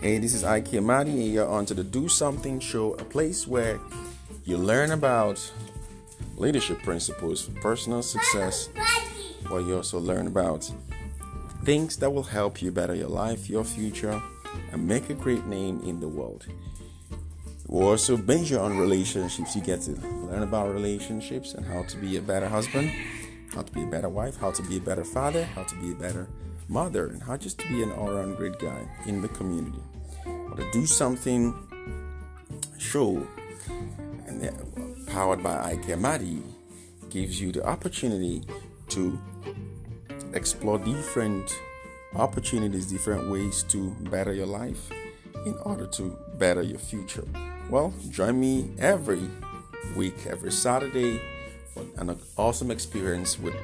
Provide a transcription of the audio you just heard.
Hey, this is Ike Amadi, and you're on to the Do Something Show, a place where you learn about leadership principles for personal success, while you also learn about things that will help you better your life, your future, and make a great name in the world. We also major on relationships. You get to learn about relationships and how to be a better husband, how to be a better wife, how to be a better father, how to be a better mother, and how just to be an all-around great guy in the community. Or to do something show and powered by Ike Amadi gives you the opportunity to explore different opportunities, different ways to better your life in order to better your future. Well, join me every week, every Saturday for an awesome experience with